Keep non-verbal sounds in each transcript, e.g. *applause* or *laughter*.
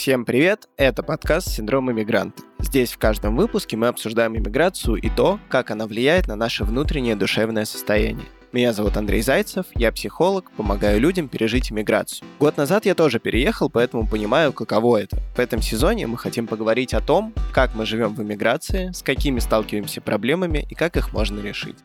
Всем привет! Это подкаст «Синдром иммигранта». Здесь в каждом выпуске мы обсуждаем иммиграцию и то, как она влияет на наше внутреннее душевное состояние. Меня зовут Андрей Зайцев, я психолог, помогаю людям пережить иммиграцию. Год назад я тоже переехал, поэтому понимаю, каково это. В этом сезоне мы хотим поговорить о том, как мы живем в иммиграции, с какими сталкиваемся проблемами и как их можно решить.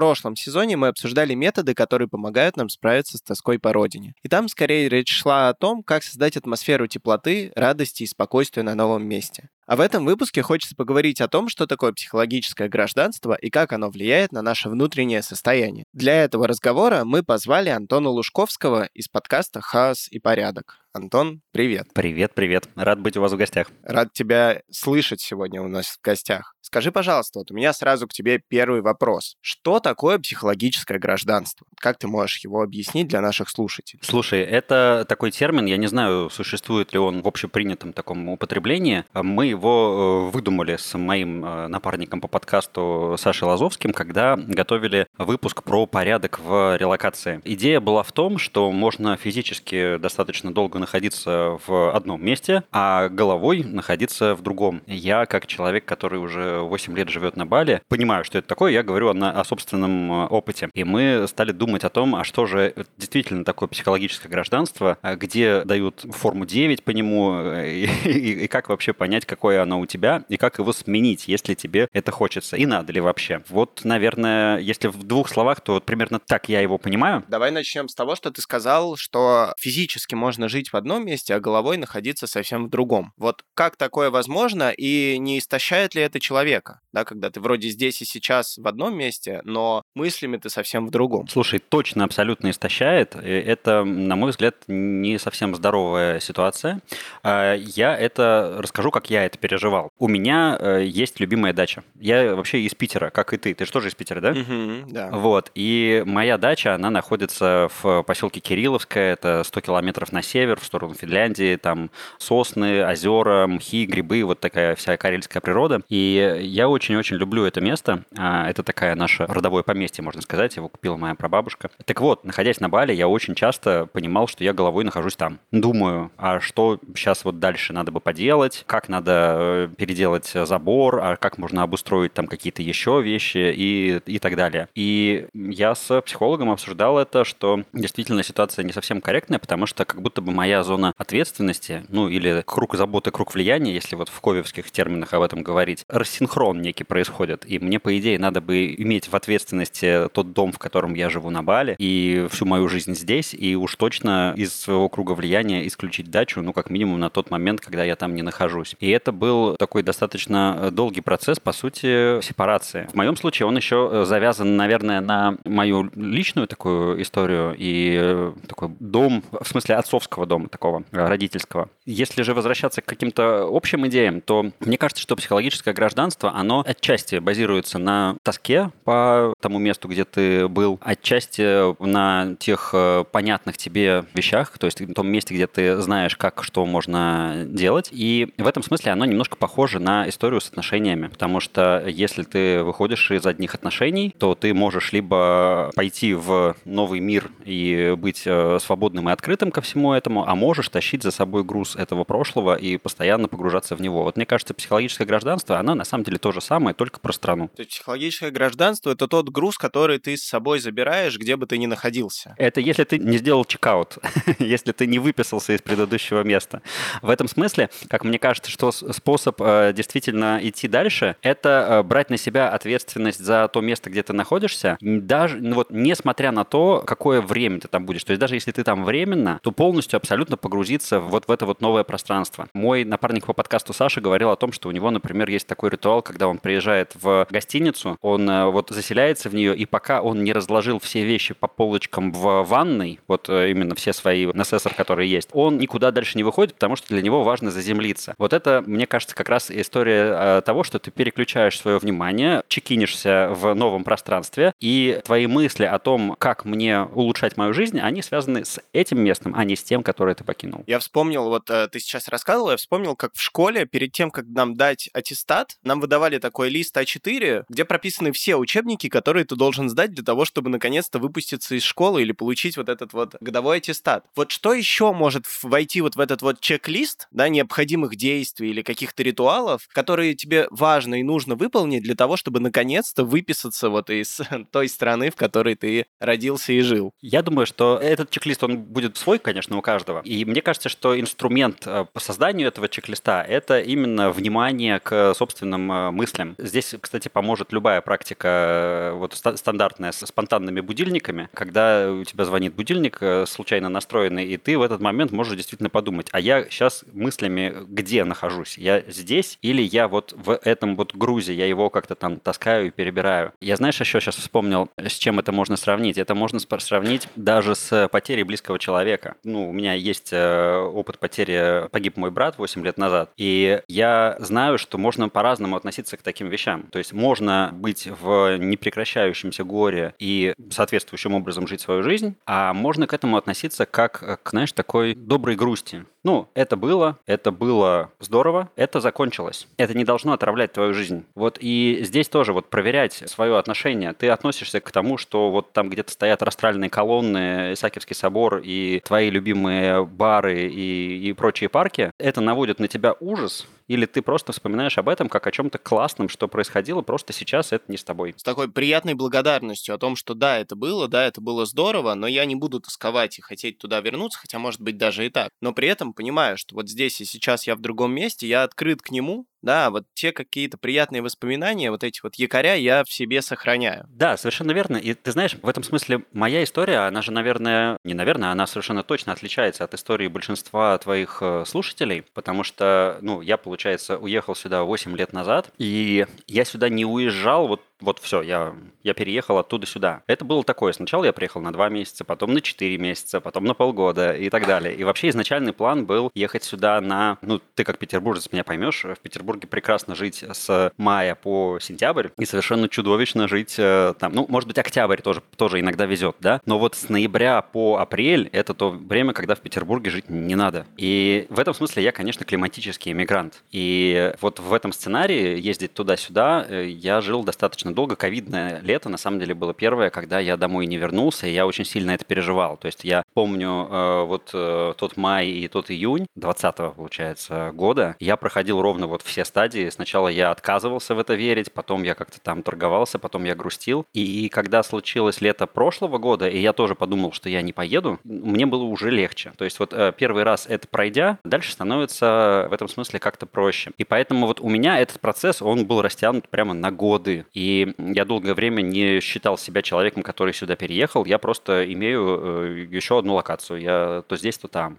Прошлом сезоне мы обсуждали методы, которые помогают нам справиться с тоской по родине. И там скорее речь шла о том, как создать атмосферу теплоты, радости и спокойствия на новом месте. А в этом выпуске хочется поговорить о том, что такое психологическое гражданство и как оно влияет на наше внутреннее состояние. Для этого разговора мы позвали Антона Лужковского из подкаста «Хаос и порядок». Антон, привет. Привет, привет. Рад быть у вас в гостях. Рад тебя слышать сегодня у нас в гостях. Скажи, пожалуйста, вот у меня сразу к тебе первый вопрос. Что такое психологическое гражданство? Как ты можешь его объяснить для наших слушателей? Слушай, это такой термин, я не знаю, существует ли он в общепринятом таком употреблении. Мы его э, выдумали с моим э, напарником по подкасту Сашей Лазовским, когда готовили выпуск про порядок в релокации. Идея была в том, что можно физически достаточно долго находиться в одном месте, а головой находиться в другом. Я, как человек, который уже 8 лет живет на Бали, понимаю, что это такое, я говорю о, о собственном э, опыте. И мы стали думать о том, а что же действительно такое психологическое гражданство, где дают форму 9 по нему, и, *laughs* и, и как вообще понять, какое оно у тебя, и как его сменить, если тебе это хочется, и надо ли вообще. Вот, наверное, если в двух словах, то вот примерно так я его понимаю. Давай начнем с того, что ты сказал, что физически можно жить в одном месте, а головой находиться совсем в другом. Вот как такое возможно, и не истощает ли это человека, да, когда ты вроде здесь и сейчас в одном месте, но мыслями ты совсем в другом? Слушай, точно абсолютно истощает. Это, на мой взгляд, не совсем здоровая ситуация. А, я это расскажу, как я это переживал. У меня э, есть любимая дача. Я вообще из Питера, как и ты. Ты же тоже из Питера, да? Угу, да. Вот. И моя дача, она находится в поселке Кирилловское. Это 100 километров на север, в сторону Финляндии. Там сосны, озера, мхи, грибы, вот такая вся карельская природа. И я очень-очень люблю это место. А, это такая наша родовое поместье, можно сказать. Его купила моя прабабушка. Так вот, находясь на Бали, я очень часто понимал, что я головой нахожусь там. Думаю, а что сейчас вот дальше надо бы поделать, как надо Э, переделать забор, а как можно обустроить там какие-то еще вещи и, и так далее. И я с психологом обсуждал это, что действительно ситуация не совсем корректная, потому что как будто бы моя зона ответственности, ну или круг заботы, круг влияния, если вот в ковевских терминах об этом говорить, рассинхрон некий происходит. И мне, по идее, надо бы иметь в ответственности тот дом, в котором я живу на Бали, и всю мою жизнь здесь, и уж точно из своего круга влияния исключить дачу, ну, как минимум на тот момент, когда я там не нахожусь. И это был такой достаточно долгий процесс, по сути, сепарации. В моем случае он еще э, завязан, наверное, на мою личную такую историю и э, такой дом, в смысле отцовского дома такого, родительского. Если же возвращаться к каким-то общим идеям, то мне кажется, что психологическое гражданство, оно отчасти базируется на тоске по тому месту, где ты был, отчасти на тех понятных тебе вещах, то есть в том месте, где ты знаешь, как что можно делать. И в этом смысле оно немножко похоже на историю с отношениями, потому что если ты выходишь из одних отношений, то ты можешь либо пойти в новый мир и быть э, свободным и открытым ко всему этому, а можешь тащить за собой груз этого прошлого и постоянно погружаться в него. Вот мне кажется, психологическое гражданство, оно на самом деле то же самое, только про страну. То есть психологическое гражданство — это тот груз, который ты с собой забираешь, где бы ты ни находился. Это если ты не сделал чекаут, *laughs* если ты не выписался из предыдущего места. В этом смысле, как мне кажется, что способ э, действительно идти дальше, это э, брать на себя ответственность за то место, где ты находишься, даже ну, вот несмотря на то, какое время ты там будешь. То есть даже если ты там временно, то полностью абсолютно погрузиться вот в это вот новое пространство. Мой напарник по подкасту Саша говорил о том, что у него, например, есть такой ритуал, когда он приезжает в гостиницу, он э, вот заселяется в нее, и пока он не разложил все вещи по полочкам в ванной, вот э, именно все свои НССР, которые есть, он никуда дальше не выходит, потому что для него важно заземлиться. Вот это, мне кажется, как раз история э, того, что ты переключаешь свое внимание, чекинишься в новом пространстве, и твои мысли о том, как мне улучшать мою жизнь, они связаны с этим местом, а не с тем, которые ты покинул. Я вспомнил, вот э, ты сейчас рассказывал, я вспомнил, как в школе, перед тем, как нам дать аттестат, нам выдавали такой лист А4, где прописаны все учебники, которые ты должен сдать для того, чтобы наконец-то выпуститься из школы или получить вот этот вот годовой аттестат. Вот что еще может войти вот в этот вот чек-лист, да, необходимых действий или каких-то ритуалов, которые тебе важно и нужно выполнить для того, чтобы наконец-то выписаться вот из *laughs* той страны, в которой ты родился и жил? Я думаю, что этот чек-лист, он будет свой, конечно, у каждого. И мне кажется, что инструмент э, по созданию этого чек-листа – это именно внимание к собственным э, мыслям. Здесь, кстати, поможет любая практика э, вот стандартная с спонтанными будильниками, когда у тебя звонит будильник случайно настроенный, и ты в этот момент можешь действительно подумать, а я сейчас мыслями где нахожусь? Я здесь или я вот в этом вот грузе, я его как-то там таскаю и перебираю? Я, знаешь, еще сейчас вспомнил, с чем это можно сравнить. Это можно сравнить даже с потерей близкого человека. Ну, у меня есть э, опыт потери, погиб мой брат 8 лет назад, и я знаю, что можно по-разному относиться к таким вещам. То есть можно быть в непрекращающемся горе и соответствующим образом жить свою жизнь, а можно к этому относиться как к, знаешь, такой доброй грусти. Ну, это было, это было здорово, это закончилось. Это не должно отравлять твою жизнь. Вот и здесь тоже вот проверять свое отношение. Ты относишься к тому, что вот там где-то стоят растральные колонны, Исаакиевский собор и твои любимые бары и, и прочие парки. Это наводит на тебя ужас, или ты просто вспоминаешь об этом как о чем-то классном, что происходило, просто сейчас это не с тобой. С такой приятной благодарностью о том, что да, это было, да, это было здорово, но я не буду тосковать и хотеть туда вернуться, хотя, может быть, даже и так. Но при этом понимаю, что вот здесь и сейчас я в другом месте, я открыт к нему, да, вот те какие-то приятные воспоминания, вот эти вот якоря я в себе сохраняю. Да, совершенно верно. И ты знаешь, в этом смысле моя история, она же, наверное, не наверное, она совершенно точно отличается от истории большинства твоих э, слушателей, потому что, ну, я, получается, уехал сюда 8 лет назад, и я сюда не уезжал вот вот все, я, я переехал оттуда сюда. Это было такое. Сначала я приехал на два месяца, потом на четыре месяца, потом на полгода и так далее. И вообще изначальный план был ехать сюда на... Ну, ты как петербуржец меня поймешь, в Петербурге прекрасно жить с мая по сентябрь и совершенно чудовищно жить э, там. Ну, может быть, октябрь тоже, тоже иногда везет, да? Но вот с ноября по апрель это то время, когда в Петербурге жить не надо. И в этом смысле я, конечно, климатический иммигрант. И вот в этом сценарии ездить туда-сюда э, я жил достаточно достаточно долго. Ковидное лето, на самом деле, было первое, когда я домой не вернулся, и я очень сильно это переживал. То есть я помню э, вот э, тот май и тот июнь 20 получается, года. Я проходил ровно вот все стадии. Сначала я отказывался в это верить, потом я как-то там торговался, потом я грустил. И, и когда случилось лето прошлого года, и я тоже подумал, что я не поеду, мне было уже легче. То есть вот э, первый раз это пройдя, дальше становится в этом смысле как-то проще. И поэтому вот у меня этот процесс, он был растянут прямо на годы. И я долгое время не считал себя человеком, который сюда переехал. Я просто имею э, еще одну локацию. Я то здесь, то там.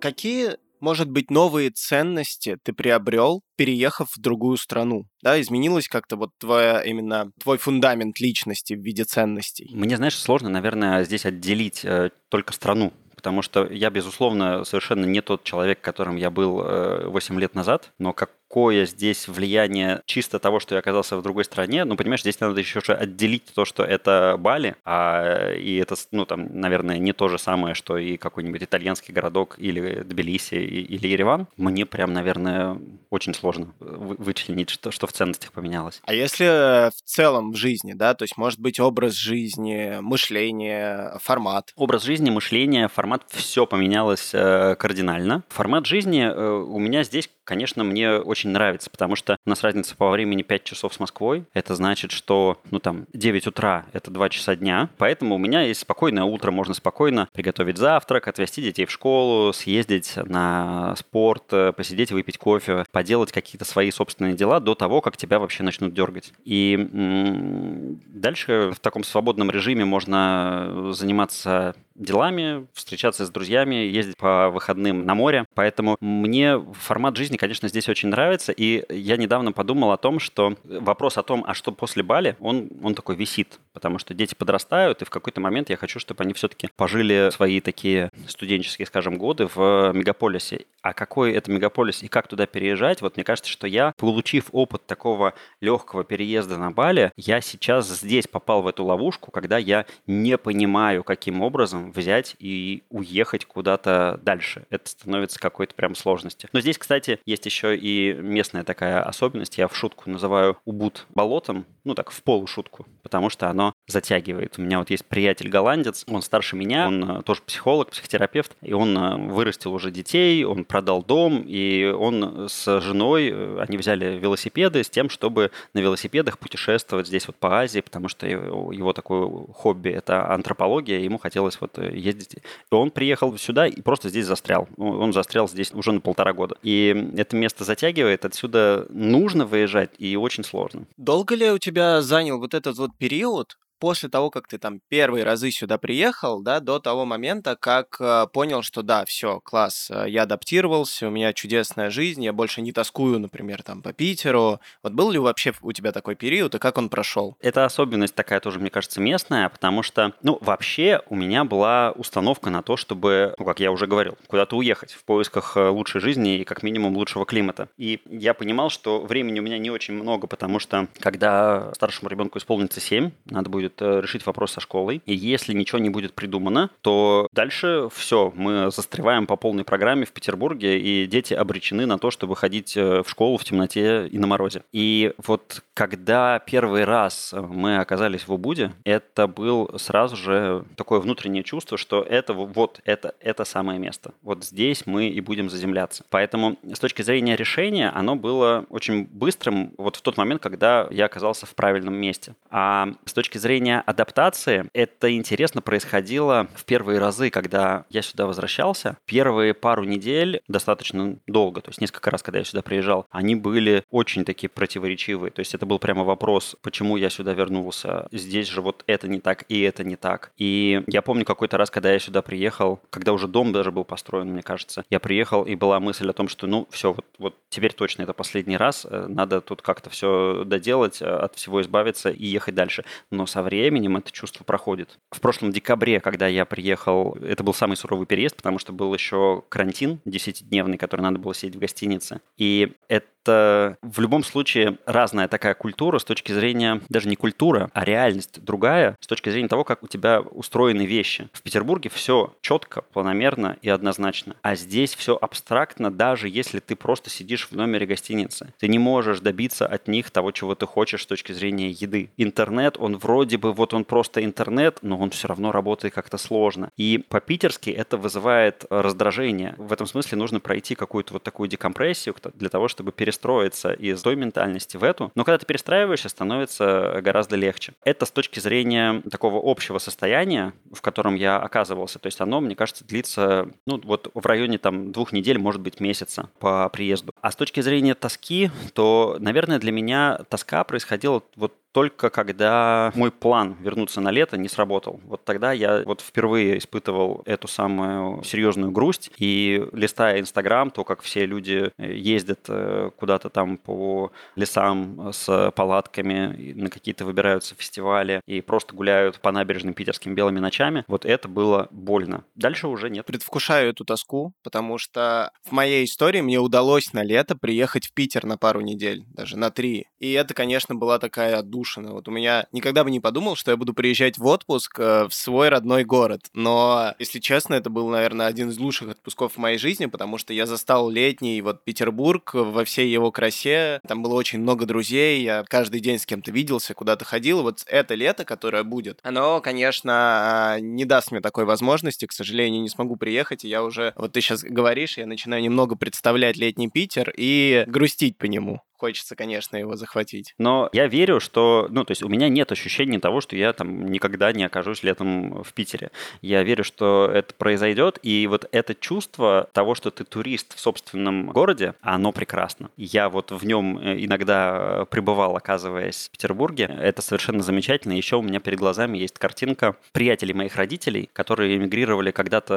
Какие может быть, новые ценности ты приобрел, переехав в другую страну? Да, изменилось как-то вот твоя именно твой фундамент личности в виде ценностей? Мне, знаешь, сложно, наверное, здесь отделить э, только страну потому что я, безусловно, совершенно не тот человек, которым я был 8 э, лет назад, но как какое здесь влияние чисто того, что я оказался в другой стране. Ну, понимаешь, здесь надо еще отделить то, что это Бали, а, и это, ну, там, наверное, не то же самое, что и какой-нибудь итальянский городок или Тбилиси или Ереван. Мне прям, наверное, очень сложно вычленить, что, что в ценностях поменялось. А если в целом в жизни, да, то есть, может быть, образ жизни, мышление, формат? Образ жизни, мышление, формат, все поменялось э, кардинально. Формат жизни э, у меня здесь, конечно, мне очень нравится, потому что у нас разница по времени 5 часов с Москвой. Это значит, что, ну там, 9 утра – это 2 часа дня. Поэтому у меня есть спокойное утро, можно спокойно приготовить завтрак, отвезти детей в школу, съездить на спорт, э, посидеть, выпить кофе, поделать какие-то свои собственные дела до того, как тебя вообще начнут дергать. И м- дальше в таком свободном режиме можно заниматься делами, встречаться с друзьями, ездить по выходным на море. Поэтому мне формат жизни, конечно, здесь очень нравится. И я недавно подумал о том, что вопрос о том, а что после Бали, он, он такой висит. потому что дети подрастают, и в какой-то момент я хочу, чтобы они все-таки пожили свои такие студенческие, скажем, годы в мегаполисе. А какой это мегаполис и как туда переезжать, вот мне кажется, что я, получив опыт такого легкого переезда на Бали, я сейчас здесь попал в эту ловушку, когда я не понимаю, каким образом взять и уехать куда-то дальше. Это становится какой-то прям сложностью. Но здесь, кстати, есть еще и местная такая особенность. Я в шутку называю Убуд болотом, ну так, в полушутку, потому что оно затягивает. У меня вот есть приятель голландец, он старше меня, он э, тоже психолог, психотерапевт, и он э, вырастил уже детей, он продал дом, и он с женой, э, они взяли велосипеды с тем, чтобы на велосипедах путешествовать здесь вот по Азии, потому что его, такое хобби – это антропология, ему хотелось вот ездить. И он приехал сюда и просто здесь застрял. Он застрял здесь уже на полтора года. И это место затягивает, отсюда нужно выезжать, и очень сложно. Долго ли у тебя занял вот этот вот период, после того, как ты там первые разы сюда приехал, да, до того момента, как э, понял, что да, все, класс, э, я адаптировался, у меня чудесная жизнь, я больше не тоскую, например, там по Питеру. Вот был ли вообще у тебя такой период и как он прошел? Это особенность такая тоже, мне кажется, местная, потому что, ну, вообще у меня была установка на то, чтобы, ну, как я уже говорил, куда-то уехать в поисках э, лучшей жизни и как минимум лучшего климата. И я понимал, что времени у меня не очень много, потому что когда старшему ребенку исполнится 7, надо будет будет э, решить вопрос со школой. И если ничего не будет придумано, то дальше все, мы застреваем по полной программе в Петербурге, и дети обречены на то, чтобы ходить э, в школу в темноте и на морозе. И вот когда первый раз мы оказались в Убуде, это был сразу же такое внутреннее чувство, что это вот это, это самое место. Вот здесь мы и будем заземляться. Поэтому с точки зрения решения оно было очень быстрым вот в тот момент, когда я оказался в правильном месте. А с точки зрения зрения адаптации, это интересно происходило в первые разы, когда я сюда возвращался. Первые пару недель достаточно долго, то есть несколько раз, когда я сюда приезжал, они были очень такие противоречивые. То есть это был прямо вопрос, почему я сюда вернулся. Здесь же вот это не так и это не так. И я помню какой-то раз, когда я сюда приехал, когда уже дом даже был построен, мне кажется, я приехал, и была мысль о том, что ну все, вот, вот теперь точно это последний раз, э, надо тут как-то все доделать, э, от всего избавиться и ехать дальше. Но со временем это чувство проходит. В прошлом декабре, когда я приехал, это был самый суровый переезд, потому что был еще карантин 10-дневный, который надо было сидеть в гостинице. И это это в любом случае разная такая культура с точки зрения даже не культура, а реальность другая с точки зрения того, как у тебя устроены вещи. В Петербурге все четко, планомерно и однозначно. А здесь все абстрактно, даже если ты просто сидишь в номере гостиницы. Ты не можешь добиться от них того, чего ты хочешь с точки зрения еды. Интернет, он вроде бы вот он просто интернет, но он все равно работает как-то сложно. И по-питерски это вызывает раздражение. В этом смысле нужно пройти какую-то вот такую декомпрессию для того, чтобы перестать перестроиться из той ментальности в эту. Но когда ты перестраиваешься, становится гораздо легче. Это с точки зрения такого общего состояния, в котором я оказывался. То есть оно, мне кажется, длится ну, вот в районе там двух недель, может быть, месяца по приезду. А с точки зрения тоски, то, наверное, для меня тоска происходила вот только когда мой план вернуться на лето не сработал. Вот тогда я вот впервые испытывал эту самую серьезную грусть. И листая Инстаграм, то, как все люди э, ездят э, куда-то там по лесам с палатками, на какие-то выбираются фестивали и просто гуляют по набережным питерским белыми ночами, вот это было больно. Дальше уже нет. Предвкушаю эту тоску, потому что в моей истории мне удалось на лето приехать в Питер на пару недель, даже на три. И это, конечно, была такая отдушина отдушина. Вот у меня никогда бы не подумал, что я буду приезжать в отпуск э, в свой родной город. Но, если честно, это был, наверное, один из лучших отпусков в моей жизни, потому что я застал летний вот Петербург во всей его красе. Там было очень много друзей, я каждый день с кем-то виделся, куда-то ходил. Вот это лето, которое будет, оно, конечно, не даст мне такой возможности. К сожалению, не смогу приехать, и я уже... Вот ты сейчас говоришь, я начинаю немного представлять летний Питер и грустить по нему хочется, конечно, его захватить. Но я верю, что, ну, то есть у меня нет ощущения того, что я там никогда не окажусь летом в Питере. Я верю, что это произойдет, и вот это чувство того, что ты турист в собственном городе, оно прекрасно. Я вот в нем э, иногда пребывал, оказываясь в Петербурге. Это совершенно замечательно. Еще у меня перед глазами есть картинка приятелей моих родителей, которые эмигрировали когда-то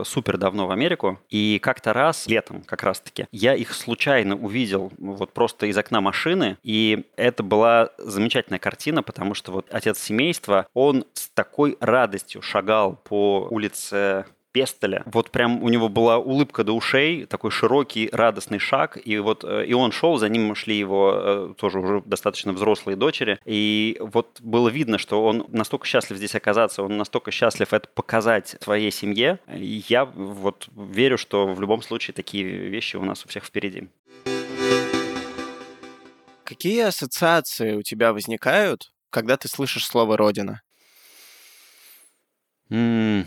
э, супер давно в Америку. И как-то раз, летом как раз-таки, я их случайно увидел вот просто фото из окна машины, и это была замечательная картина, потому что вот отец семейства, он с такой радостью шагал по улице Пестеля. Вот прям у него была улыбка до ушей, такой широкий, радостный шаг. И вот э, и он шел, за ним шли его э, тоже уже достаточно взрослые дочери. И вот было видно, что он настолько счастлив здесь оказаться, он настолько счастлив это показать своей семье. И я вот верю, что в любом случае такие вещи у нас у всех впереди. Какие ассоциации у тебя возникают, когда ты слышишь слово «родина»? М,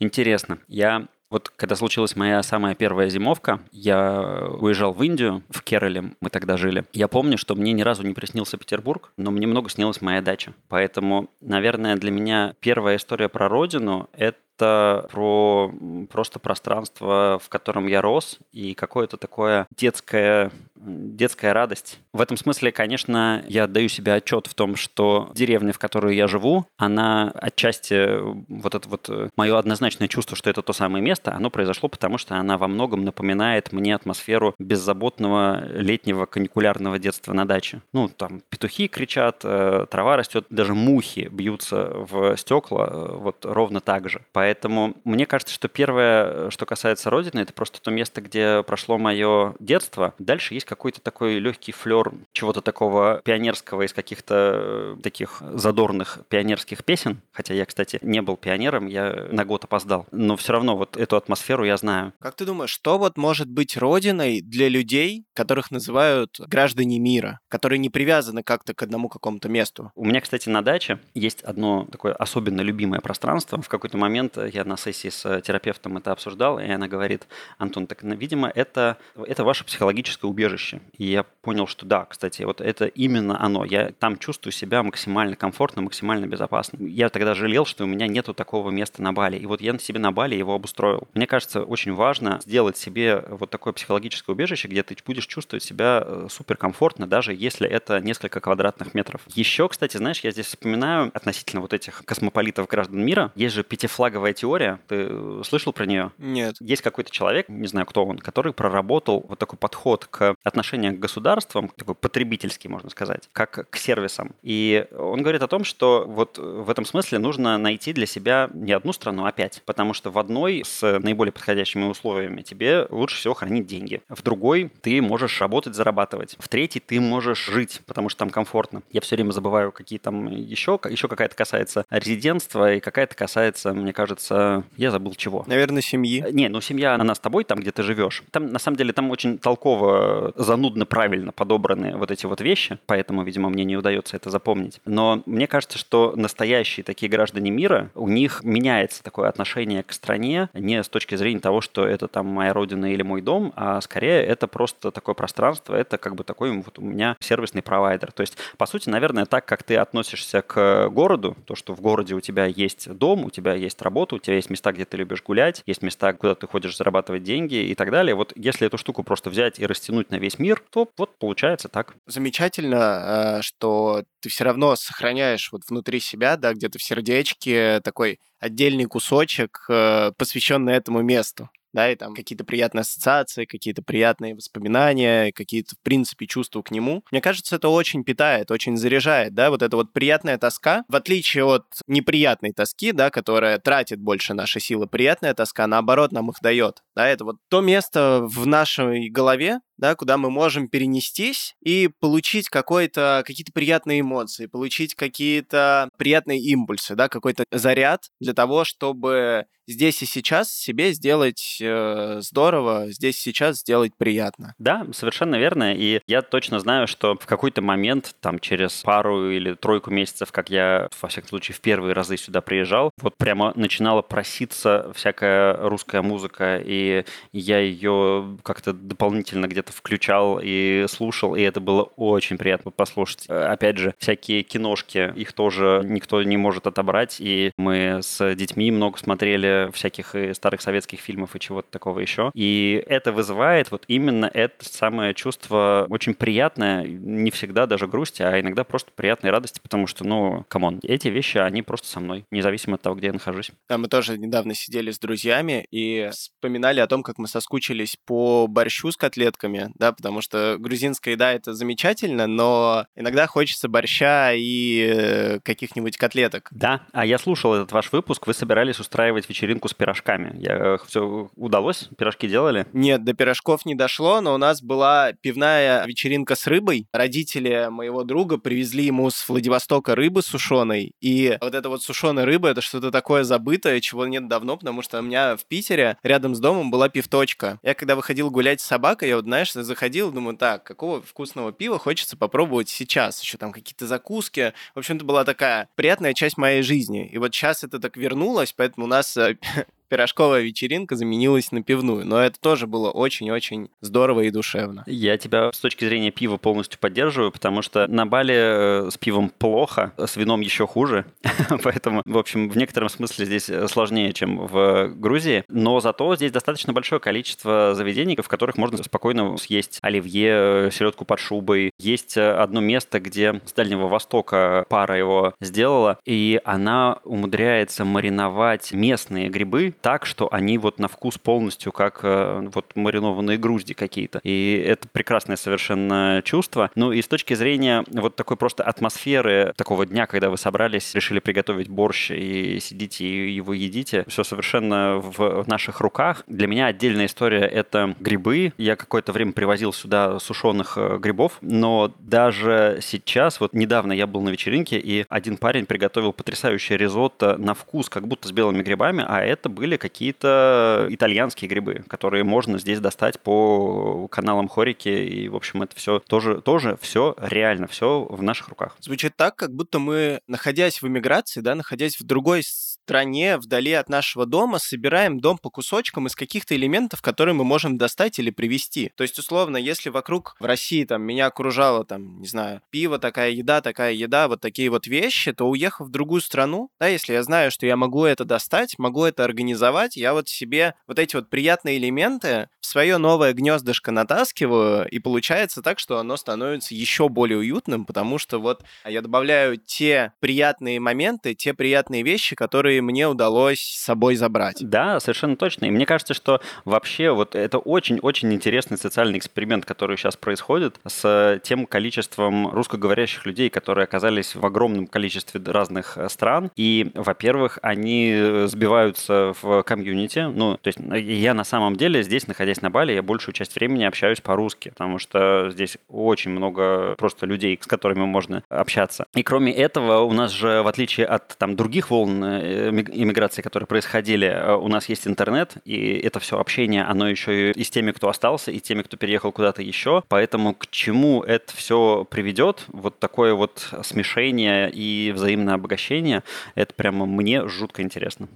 Интересно. Я вот когда случилась моя самая первая зимовка, я уезжал в Индию, в Керале, мы тогда жили. Я помню, что мне ни разу не приснился Петербург, но мне много снилась моя дача. Поэтому, наверное, для меня первая история про родину — это про просто пространство, в котором я рос, и какое-то такое детское, детская радость. В этом смысле, конечно, я отдаю себе отчет в том, что деревня, в которой я живу, она отчасти, вот это вот э, мое однозначное чувство, что это то самое место, оно произошло потому, что она во многом напоминает мне атмосферу беззаботного летнего каникулярного детства на даче. Ну, там петухи кричат, э, трава растет, даже мухи бьются в стекла, э, вот ровно так же. Поэтому мне кажется, что первое, что касается Родины, это просто то место, где прошло мое детство. Дальше есть какой-то такой легкий флер чего-то такого пионерского из каких-то э, таких задорных пионерских песен. Хотя я, кстати, не был пионером, я на год опоздал. Но все равно вот эту атмосферу я знаю. Как ты думаешь, что вот может быть Родиной для людей, которых называют граждане мира, которые не привязаны как-то к одному какому-то месту? У меня, кстати, на даче есть одно такое особенно любимое пространство. В какой-то момент я на сессии с терапевтом это обсуждал, и она говорит, Антон, так, видимо, это, это ваше психологическое убежище. И я понял, что да, кстати, вот это именно оно. Я там чувствую себя максимально комфортно, максимально безопасно. Я тогда жалел, что у меня нету такого места на Бали. И вот я на себе на Бали его обустроил. Мне кажется, очень важно сделать себе вот такое психологическое убежище, где ты будешь чувствовать себя э, суперкомфортно, даже если это несколько квадратных метров. Еще, кстати, знаешь, я здесь вспоминаю относительно вот этих космополитов граждан мира. Есть же пятифлаговая теория. Ты слышал про нее? Нет. Есть какой-то человек, не знаю, кто он, который проработал вот такой подход к отношению к государствам, такой потребительский, можно сказать, как к сервисам. И он говорит о том, что вот в этом смысле нужно найти для себя не одну страну, а пять. Потому что в одной с наиболее подходящими условиями тебе лучше всего хранить деньги. В другой ты можешь работать, зарабатывать. В третьей ты можешь жить, потому что там комфортно. Я все время забываю, какие там еще, еще какая-то касается резидентства и какая-то касается, мне кажется, я забыл чего. Наверное, семьи. Не, ну семья, она с тобой там, где ты живешь. Там, на самом деле, там очень толково, занудно, правильно подобраны вот эти вот вещи, поэтому, видимо, мне не удается это запомнить. Но мне кажется, что настоящие такие граждане мира, у них меняется такое отношение к стране не с точки зрения того, что это там моя родина или мой дом, а скорее это просто такое пространство, это как бы такой вот у меня сервисный провайдер. То есть, по сути, наверное, так, как ты относишься к городу, то, что в городе у тебя есть дом, у тебя есть работа, у тебя есть места, где ты любишь гулять, есть места, куда ты ходишь зарабатывать деньги и так далее. Вот если эту штуку просто взять и растянуть на весь мир, то вот получается так. Замечательно, э, что ты все равно сохраняешь вот внутри себя, да, где-то в сердечке такой отдельный кусочек, э, посвященный этому месту да, и там какие-то приятные ассоциации, какие-то приятные воспоминания, какие-то, в принципе, чувства к нему. Мне кажется, это очень питает, очень заряжает, да, вот эта вот приятная тоска, в отличие от неприятной тоски, да, которая тратит больше наши силы, приятная тоска, наоборот, нам их дает, да, это вот то место в нашей голове, да, куда мы можем перенестись и получить какой-то, какие-то приятные эмоции, получить какие-то приятные импульсы, да, какой-то заряд для того, чтобы здесь и сейчас себе сделать э, здорово, здесь и сейчас сделать приятно. Да, совершенно верно. И я точно знаю, что в какой-то момент, там, через пару или тройку месяцев, как я, во всяком случае, в первые разы сюда приезжал, вот прямо начинала проситься всякая русская музыка, и я ее как-то дополнительно где-то это включал и слушал, и это было очень приятно послушать. Опять же, всякие киношки, их тоже никто не может отобрать, и мы с детьми много смотрели всяких и старых советских фильмов и чего-то такого еще. И это вызывает вот именно это самое чувство очень приятное, не всегда даже грусти, а иногда просто приятной радости, потому что, ну, come on, эти вещи, они просто со мной, независимо от того, где я нахожусь. Да, мы тоже недавно сидели с друзьями и вспоминали о том, как мы соскучились по борщу с котлетками, кухне, да, потому что грузинская еда — это замечательно, но иногда хочется борща и э, каких-нибудь котлеток. Да, а я слушал этот ваш выпуск, вы собирались устраивать вечеринку с пирожками. Я, э, все удалось? Пирожки делали? Нет, до пирожков не дошло, но у нас была пивная вечеринка с рыбой. Родители моего друга привезли ему с Владивостока рыбы сушеной, и вот эта вот сушеная рыба — это что-то такое забытое, чего нет давно, потому что у меня в Питере рядом с домом была пивточка. Я когда выходил гулять с собакой, я вот, знаешь, заходил, думаю, так, какого вкусного пива хочется попробовать сейчас? Еще там какие-то закуски. В общем, это была такая приятная часть моей жизни. И вот сейчас это так вернулось, поэтому у нас э, *laughs* пирожковая вечеринка заменилась на пивную. Но это тоже было очень-очень здорово и душевно. Я тебя с точки зрения пива полностью поддерживаю, потому что на Бали э, с пивом плохо, с вином еще хуже. *laughs* Поэтому, в общем, в некотором смысле здесь э, сложнее, чем в Грузии. Но зато здесь достаточно большое количество заведений, в которых можно спокойно съесть оливье, э, селедку под шубой. Есть одно место, где с Дальнего Востока пара его сделала, и она умудряется мариновать местные грибы так, что они вот на вкус полностью как э, вот маринованные грузди какие-то. И это прекрасное совершенно чувство. Ну и с точки зрения вот такой просто атмосферы такого дня, когда вы собрались, решили приготовить борщ и сидите и его едите, все совершенно в наших руках. Для меня отдельная история — это грибы. Я какое-то время привозил сюда сушеных э, грибов, но даже сейчас, вот недавно я был на вечеринке, и один парень приготовил потрясающее ризотто на вкус, как будто с белыми грибами, а это были были какие-то итальянские грибы, которые можно здесь достать по каналам Хорики. И, в общем, это все тоже, тоже все реально, все в наших руках. Звучит так, как будто мы, находясь в эмиграции, да, находясь в другой стране, вдали от нашего дома, собираем дом по кусочкам из каких-то элементов, которые мы можем достать или привезти. То есть, условно, если вокруг в России там меня окружало, там, не знаю, пиво, такая еда, такая еда, вот такие вот вещи, то уехав в другую страну, да, если я знаю, что я могу это достать, могу это организовать, я вот себе вот эти вот приятные элементы в свое новое гнездышко натаскиваю, и получается так, что оно становится еще более уютным, потому что вот я добавляю те приятные моменты, те приятные вещи, которые мне удалось с собой забрать. Да, совершенно точно. И мне кажется, что вообще вот это очень-очень интересный социальный эксперимент, который сейчас происходит с тем количеством русскоговорящих людей, которые оказались в огромном количестве разных стран. И, во-первых, они сбиваются в комьюнити. Ну, то есть я на самом деле здесь, находясь на Бали, я большую часть времени общаюсь по-русски, потому что здесь очень много просто людей, с которыми можно общаться. И кроме этого, у нас же, в отличие от там других волн э, иммиграции, которые происходили, э, у нас есть интернет, и это все общение, оно еще и с теми, кто остался, и теми, кто переехал куда-то еще. Поэтому к чему это все приведет, вот такое вот смешение и взаимное обогащение, это прямо мне жутко интересно.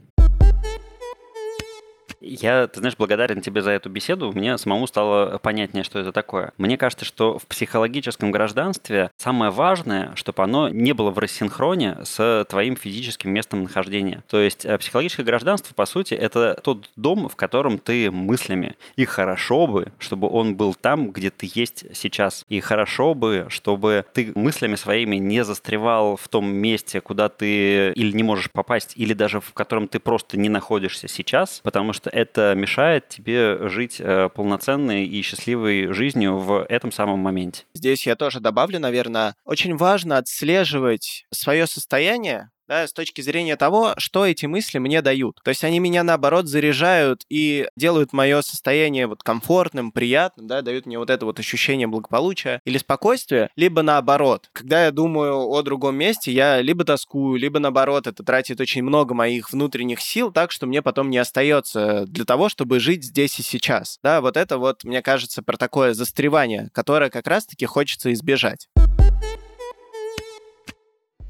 Я, ты знаешь, благодарен тебе за эту беседу. Мне самому стало понятнее, что это такое. Мне кажется, что в психологическом гражданстве самое важное, чтобы оно не было в рассинхроне с твоим физическим местом нахождения. То есть э, психологическое гражданство, по сути, это тот дом, в котором ты мыслями. И хорошо бы, чтобы он был там, где ты есть сейчас. И хорошо бы, чтобы ты мыслями своими не застревал в том месте, куда ты или не можешь попасть, или даже в котором ты просто не находишься сейчас, потому что это мешает тебе жить э, полноценной и счастливой жизнью в этом самом моменте. Здесь я тоже добавлю, наверное, очень важно отслеживать свое состояние, да, с точки зрения того, что эти мысли мне дают. То есть они меня, наоборот, заряжают и делают мое состояние вот комфортным, приятным, да, дают мне вот это вот ощущение благополучия или спокойствия, либо наоборот. Когда я думаю о другом месте, я либо тоскую, либо наоборот, это тратит очень много моих внутренних сил, так что мне потом не остается для того, чтобы жить здесь и сейчас. Да, вот это вот, мне кажется, про такое застревание, которое как раз-таки хочется избежать.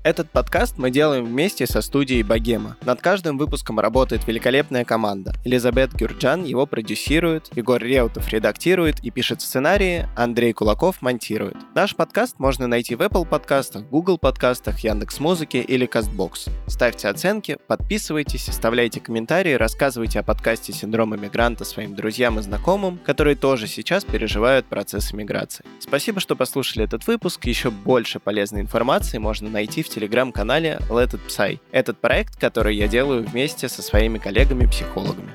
Этот подкаст мы делаем вместе со студией Богема. Над каждым выпуском работает великолепная команда. Елизабет Гюрджан его продюсирует, Егор Реутов редактирует и пишет сценарии, Андрей Кулаков монтирует. Наш подкаст можно найти в Apple подкастах, Google подкастах, Яндекс Музыке или Castbox. Ставьте оценки, подписывайтесь, оставляйте комментарии, рассказывайте о подкасте «Синдром иммигранта» своим друзьям и знакомым, которые тоже сейчас переживают процесс иммиграции. Спасибо, что послушали этот выпуск. Еще больше полезной информации можно найти в телеграм-канале Let It Psy. Этот проект, который я делаю вместе со своими коллегами-психологами.